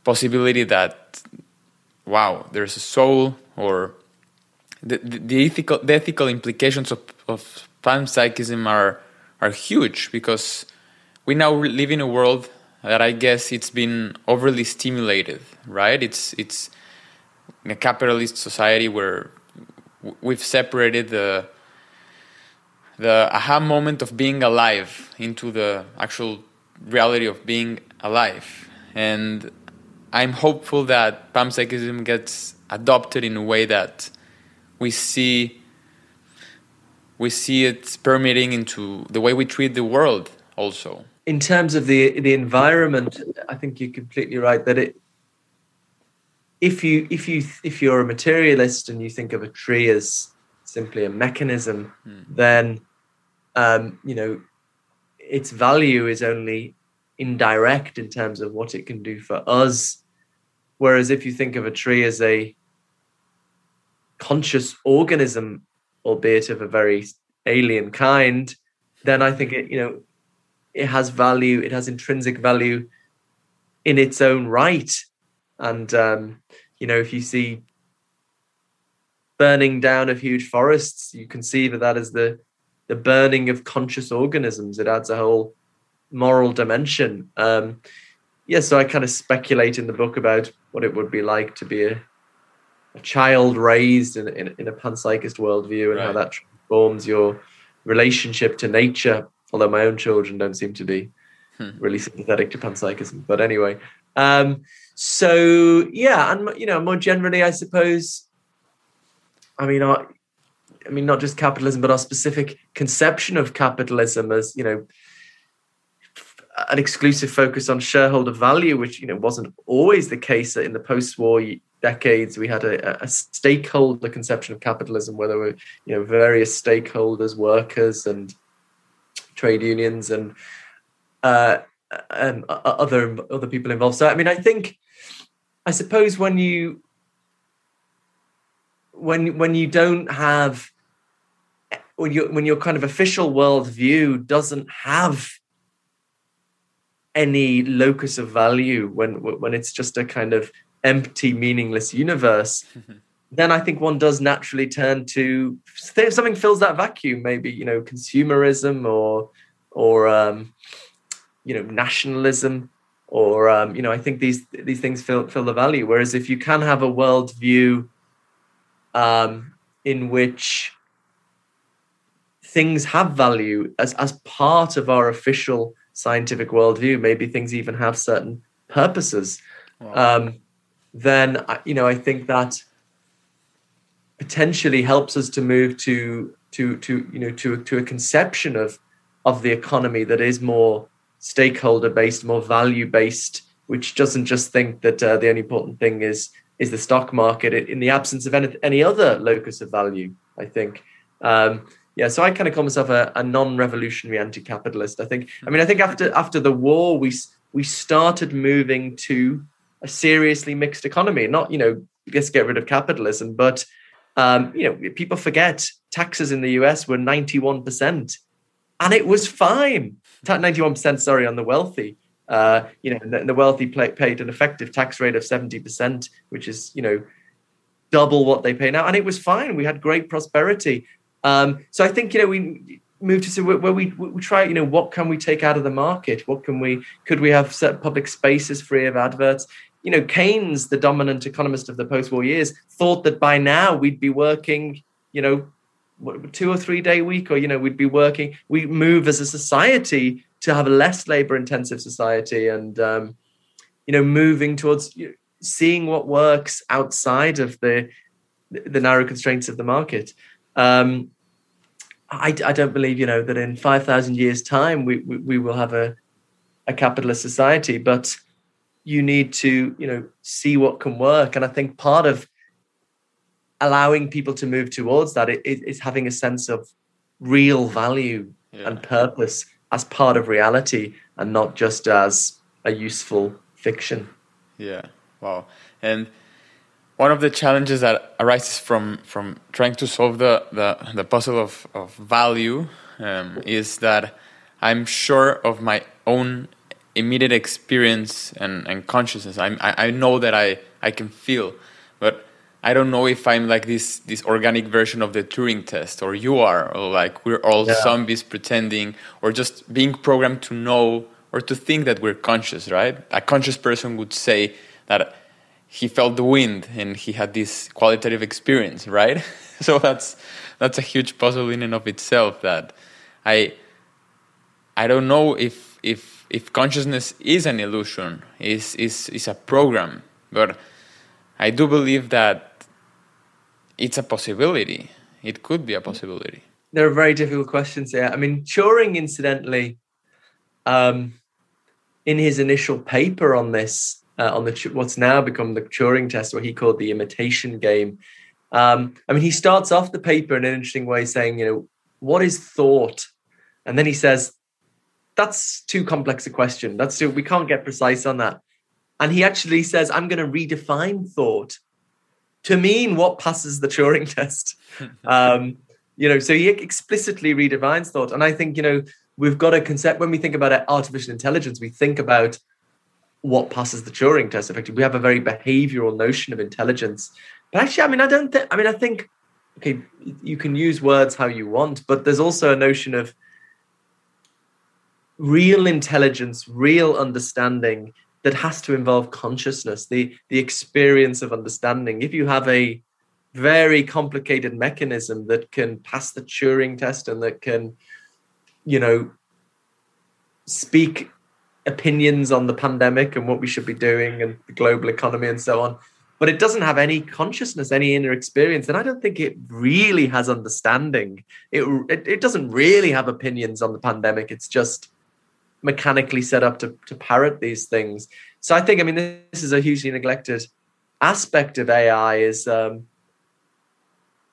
possibility that wow, there's a soul or the, the, the ethical the ethical implications of, of panpsychism are are huge because we now live in a world that I guess it's been overly stimulated, right? It's it's in a capitalist society where we've separated the the aha moment of being alive into the actual reality of being alive. And I'm hopeful that panpsychism gets adopted in a way that we see we see it permeating into the way we treat the world also in terms of the the environment, I think you're completely right that it. If you if you if you're a materialist and you think of a tree as simply a mechanism, mm. then um, you know its value is only indirect in terms of what it can do for us. Whereas if you think of a tree as a conscious organism, albeit of a very alien kind, then I think it you know it has value, it has intrinsic value in its own right. And, um, you know, if you see burning down of huge forests, you can see that that is the, the burning of conscious organisms. It adds a whole moral dimension. Um, yeah, so I kind of speculate in the book about what it would be like to be a, a child raised in, in, in, a panpsychist worldview and right. how that transforms your relationship to nature although my own children don't seem to be hmm. really sympathetic to panpsychism. But anyway, um, so yeah, and you know, more generally, I suppose. I mean, our, I mean, not just capitalism, but our specific conception of capitalism as you know an exclusive focus on shareholder value, which you know wasn't always the case in the post-war decades. We had a, a, stakeholder conception of capitalism, where there were you know various stakeholders, workers, and trade unions and uh, and other other people involved. So I mean, I think, I suppose when you when when you don't have when you when your kind of official worldview doesn't have any locus of value when when it's just a kind of empty meaningless universe then i think one does naturally turn to something fills that vacuum maybe you know consumerism or or um, you know nationalism or um, you know I think these these things fill fill the value. Whereas if you can have a worldview um, in which things have value as as part of our official scientific worldview, maybe things even have certain purposes. Wow. Um, then you know I think that potentially helps us to move to to to you know to to a conception of of the economy that is more stakeholder based, more value based, which doesn't just think that uh, the only important thing is is the stock market in the absence of any, any other locus of value. I think. Um, yeah, so I kind of call myself a, a non-revolutionary anti-capitalist. I think. I mean, I think after after the war, we we started moving to a seriously mixed economy. Not you know, let's get rid of capitalism, but um, you know, people forget taxes in the US were ninety-one percent and it was fine. 91%, sorry, on the wealthy. Uh, you know, the, the wealthy pay, paid an effective tax rate of seventy percent, which is you know double what they pay now, and it was fine. We had great prosperity. Um, so I think you know we moved to where, where we we try you know what can we take out of the market? What can we could we have set public spaces free of adverts? You know, Keynes, the dominant economist of the post-war years, thought that by now we'd be working, you know, two or three day week, or you know, we'd be working. We move as a society to have a less labor-intensive society, and um, you know, moving towards seeing what works outside of the the narrow constraints of the market. Um, I, I don't believe, you know, that in five thousand years' time we, we, we will have a a capitalist society, but you need to, you know, see what can work. And I think part of allowing people to move towards that is having a sense of real value yeah. and purpose as part of reality and not just as a useful fiction. Yeah. Wow. And one of the challenges that arises from from trying to solve the the, the puzzle of, of value um, is that I'm sure of my own immediate experience and, and consciousness. I'm, I, I know that I, I can feel, I don't know if I'm like this this organic version of the Turing test, or you are, or like we're all yeah. zombies pretending, or just being programmed to know or to think that we're conscious, right? A conscious person would say that he felt the wind and he had this qualitative experience, right? so that's that's a huge puzzle in and of itself. That I I don't know if if if consciousness is an illusion, is is is a program, but I do believe that it's a possibility. It could be a possibility. There are very difficult questions here. I mean, Turing, incidentally, um, in his initial paper on this, uh, on the what's now become the Turing test, what he called the imitation game. Um, I mean, he starts off the paper in an interesting way, saying, you know, what is thought? And then he says, that's too complex a question. That's too, we can't get precise on that. And he actually says, I'm going to redefine thought to mean what passes the Turing test. Um, you know, so he explicitly redefines thought. And I think, you know, we've got a concept when we think about artificial intelligence, we think about what passes the Turing test effectively. We have a very behavioral notion of intelligence. But actually, I mean, I don't think, I mean, I think, okay, you can use words how you want, but there's also a notion of real intelligence, real understanding that has to involve consciousness, the the experience of understanding. If you have a very complicated mechanism that can pass the Turing test and that can, you know, speak opinions on the pandemic and what we should be doing and the global economy and so on, but it doesn't have any consciousness, any inner experience, and I don't think it really has understanding. It it, it doesn't really have opinions on the pandemic. It's just mechanically set up to, to parrot these things. So I think, I mean, this is a hugely neglected aspect of AI is um,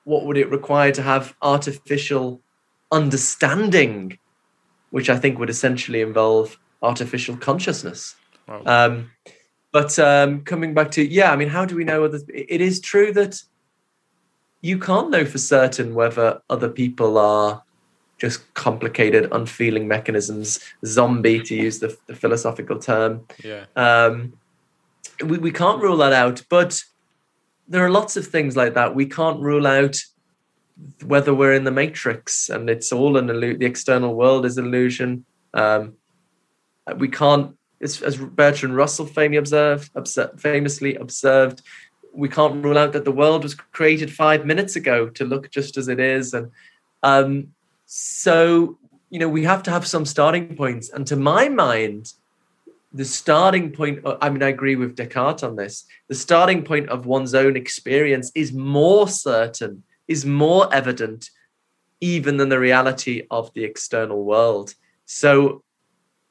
what would it require to have artificial understanding, which I think would essentially involve artificial consciousness. Wow. Um, but um, coming back to, yeah, I mean, how do we know whether it is true that you can't know for certain whether other people are just complicated, unfeeling mechanisms, zombie to use the, the philosophical term. Yeah. Um, we, we can't rule that out, but there are lots of things like that. We can't rule out whether we're in the matrix and it's all an illusion, the external world is illusion. Um, we can't, as, as Bertrand Russell famously observed, famously observed, we can't rule out that the world was created five minutes ago to look just as it is. And um, so, you know, we have to have some starting points. And to my mind, the starting point, uh, I mean, I agree with Descartes on this. The starting point of one's own experience is more certain, is more evident, even than the reality of the external world. So,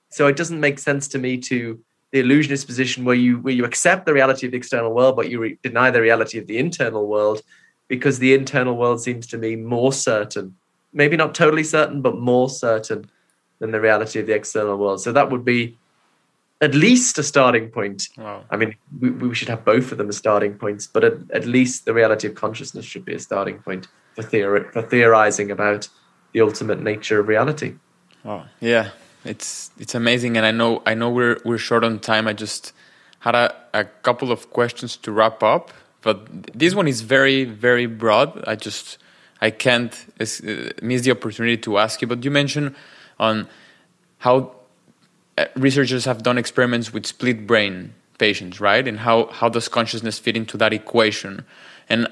so it doesn't make sense to me to the illusionist position where you where you accept the reality of the external world, but you re- deny the reality of the internal world, because the internal world seems to me more certain maybe not totally certain, but more certain than the reality of the external world. So that would be at least a starting point. Wow. I mean, we, we should have both of them as starting points, but at, at least the reality of consciousness should be a starting point for, theori- for theorizing about the ultimate nature of reality. Oh, yeah. it's it's amazing, and I know I know we're we're short on time. I just had a, a couple of questions to wrap up, but this one is very very broad. I just I can't uh, miss the opportunity to ask you. But you mentioned on how uh, researchers have done experiments with split brain patients, right? And how how does consciousness fit into that equation? And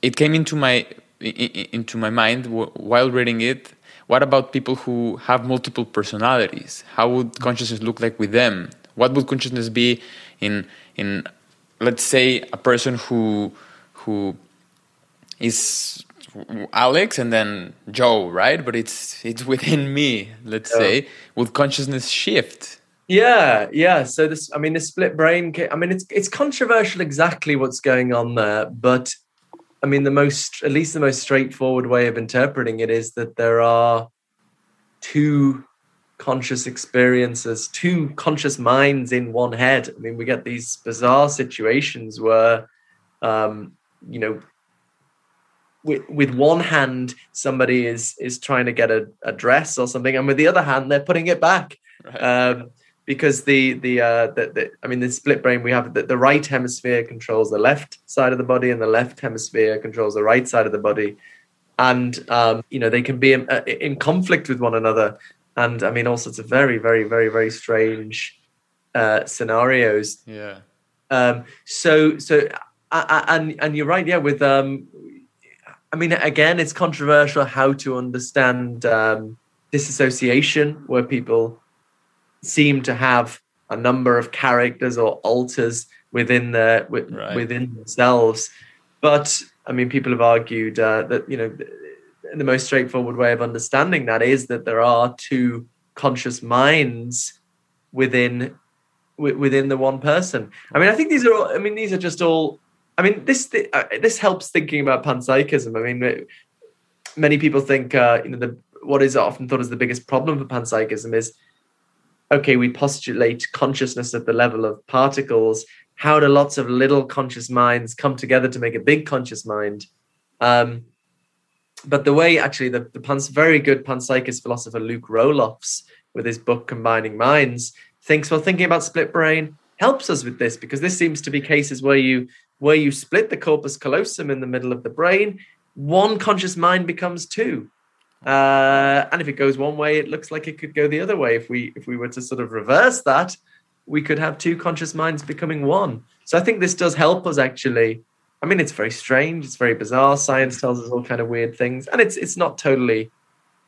it came into my into my mind while reading it what about people who have multiple personalities? How would consciousness look like with them? What would consciousness be in in let's say a person who who is Alex and then Joe, right? But it's it's within me, let's say. with consciousness shift? Yeah, yeah. So this, I mean, the split brain. I mean, it's it's controversial exactly what's going on there, but I mean, the most, at least the most straightforward way of interpreting it is that there are two conscious experiences, two conscious minds in one head. I mean, we get these bizarre situations where, um, you know, with, with one hand somebody is is trying to get a, a dress or something, and with the other hand they're putting it back. Right. Um, because the the, uh, the, the I mean the split brain we have the, the right hemisphere controls the left side of the body and the left hemisphere controls the right side of the body and um, you know they can be in, uh, in, conflict with one another and I mean all sorts of very very very very strange uh, scenarios yeah um, so so and and you're right yeah with um I mean again it's controversial how to understand um, disassociation where people seem to have a number of characters or alters within the right. within themselves. But I mean, people have argued uh, that you know the most straightforward way of understanding that is that there are two conscious minds within within the one person. I mean, I think these are all. I mean, these are just all. I mean, this uh, this helps thinking about panpsychism. I mean, many people think uh, you know the what is often thought as the biggest problem for panpsychism is okay, we postulate consciousness at the level of particles. How do lots of little conscious minds come together to make a big conscious mind? Um, but the way actually the, the pan, very good panpsychist philosopher Luke Roelofs, with his book Combining Minds, thinks well thinking about split brain helps us with this because this seems to be cases where you where you split the corpus callosum in the middle of the brain, one conscious mind becomes two. Uh, and if it goes one way, it looks like it could go the other way. If we if we were to sort of reverse that, we could have two conscious minds becoming one. So I think this does help us actually. I mean, it's very strange, it's very bizarre. Science tells us all kind of weird things, and it's it's not totally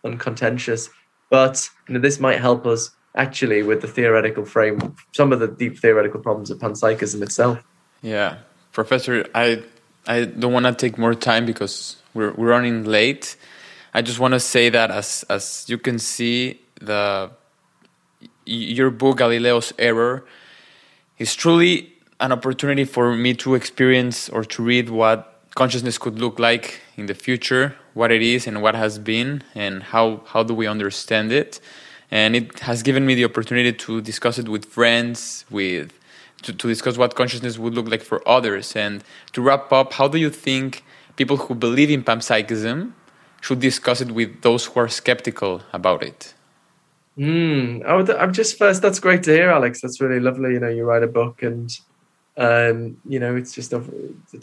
uncontentious. But you know, this might help us actually with the theoretical frame, some of the deep theoretical problems of panpsychism itself. Yeah, Professor, I I don't want to take more time because we're we're running late. I just want to say that as as you can see, the your book Galileo's Error is truly an opportunity for me to experience or to read what consciousness could look like in the future, what it is and what has been, and how how do we understand it. And it has given me the opportunity to discuss it with friends, with to, to discuss what consciousness would look like for others. And to wrap up, how do you think people who believe in panpsychism should discuss it with those who are skeptical about it? Mm, I I'm just first. That's great to hear, Alex. That's really lovely. You know, you write a book, and um, you know, it's just to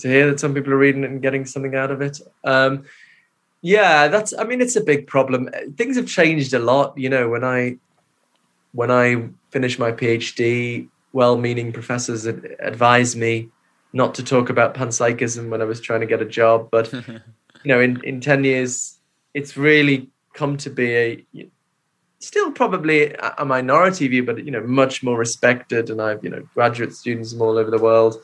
hear that some people are reading it and getting something out of it. Um, yeah, that's. I mean, it's a big problem. Things have changed a lot. You know, when I when I finished my PhD, well-meaning professors advised me not to talk about panpsychism when I was trying to get a job, but you know, in, in 10 years, it's really come to be a still probably a minority view, but, you know, much more respected. And I've, you know, graduate students from all over the world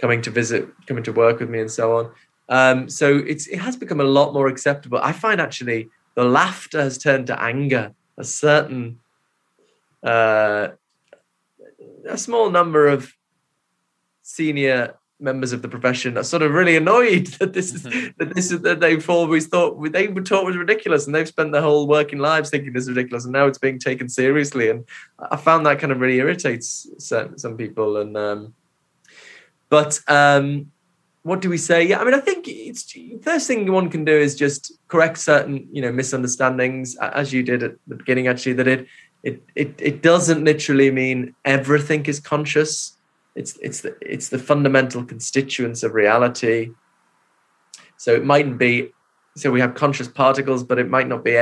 coming to visit, coming to work with me and so on. Um, so it's, it has become a lot more acceptable. I find actually the laughter has turned to anger. A certain, uh, a small number of senior members of the profession are sort of really annoyed that this is mm-hmm. that this is that they've always thought they were taught was ridiculous and they've spent their whole working lives thinking this is ridiculous and now it's being taken seriously and I found that kind of really irritates some, some people and um, but um, what do we say? Yeah, I mean, I think it's first thing one can do is just correct certain, you know, misunderstandings, as you did at the beginning. Actually, that it it, it, it doesn't literally mean everything is conscious. It's, it's, the, it's the fundamental constituents of reality. So it mightn't be, so we have conscious particles, but it might not be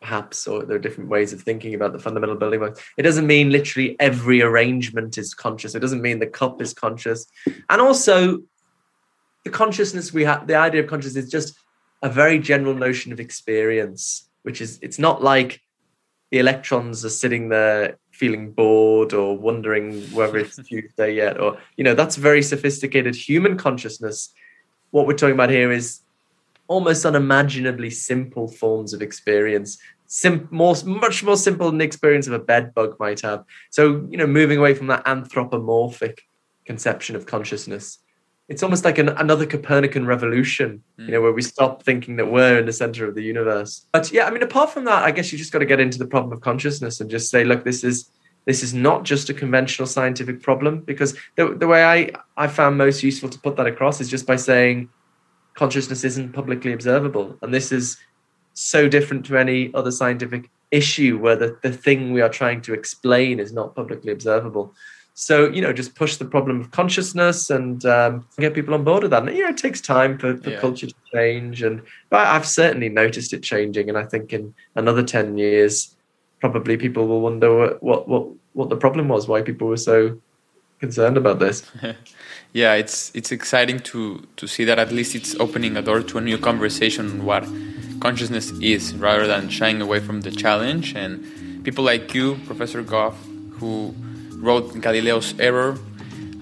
perhaps, or there are different ways of thinking about the fundamental building blocks. It doesn't mean literally every arrangement is conscious. It doesn't mean the cup is conscious. And also, the consciousness we have, the idea of consciousness is just a very general notion of experience, which is, it's not like the electrons are sitting there feeling bored or wondering whether it's Tuesday yet, or, you know, that's very sophisticated human consciousness. What we're talking about here is almost unimaginably simple forms of experience. Sim- more much more simple than the experience of a bed bug might have. So you know moving away from that anthropomorphic conception of consciousness it's almost like an, another copernican revolution mm. you know where we stop thinking that we're in the center of the universe but yeah i mean apart from that i guess you just got to get into the problem of consciousness and just say look this is this is not just a conventional scientific problem because the, the way I, I found most useful to put that across is just by saying consciousness isn't publicly observable. And this is so different to any other scientific issue where the, the thing we are trying to explain is not publicly observable. So, you know, just push the problem of consciousness and um, get people on board with that. And, you know, it takes time for, for yeah. culture to change. And but I've certainly noticed it changing. And I think in another 10 years, probably people will wonder what, what, what the problem was, why people were so concerned about this. yeah, it's it's exciting to to see that at least it's opening a door to a new conversation on what consciousness is, rather than shying away from the challenge. And people like you, Professor Goff, who wrote Galileo's Error,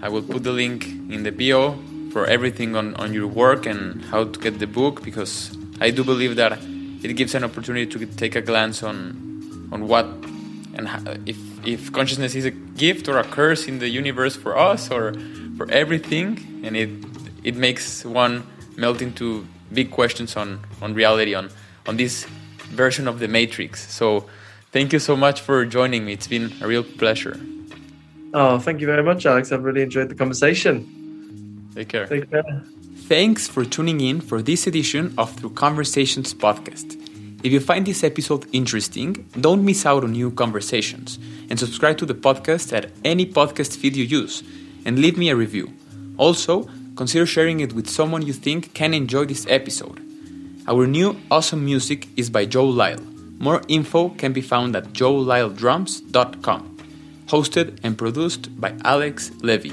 I will put the link in the bio for everything on, on your work and how to get the book because I do believe that it gives an opportunity to take a glance on on what and if if consciousness is a gift or a curse in the universe for us or for everything, and it it makes one melt into big questions on on reality on on this version of the matrix. So thank you so much for joining me. It's been a real pleasure. Oh, thank you very much, Alex. I've really enjoyed the conversation. Take care. Take care. Thanks for tuning in for this edition of Through Conversations podcast. If you find this episode interesting, don't miss out on new conversations and subscribe to the podcast at any podcast feed you use and leave me a review. Also, consider sharing it with someone you think can enjoy this episode. Our new awesome music is by Joe Lyle. More info can be found at joelyledrums.com. Hosted and produced by Alex Levy.